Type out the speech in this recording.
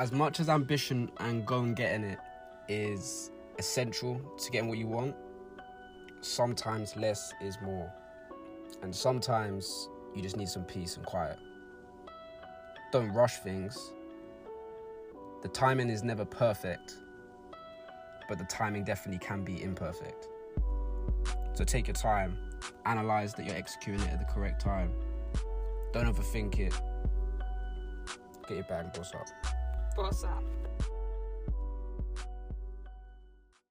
as much as ambition and going getting it is essential to getting what you want, sometimes less is more. And sometimes you just need some peace and quiet. Don't rush things. The timing is never perfect, but the timing definitely can be imperfect. So take your time, analyze that you're executing it at the correct time. Don't overthink it. Get your bag, boss up. Boss up.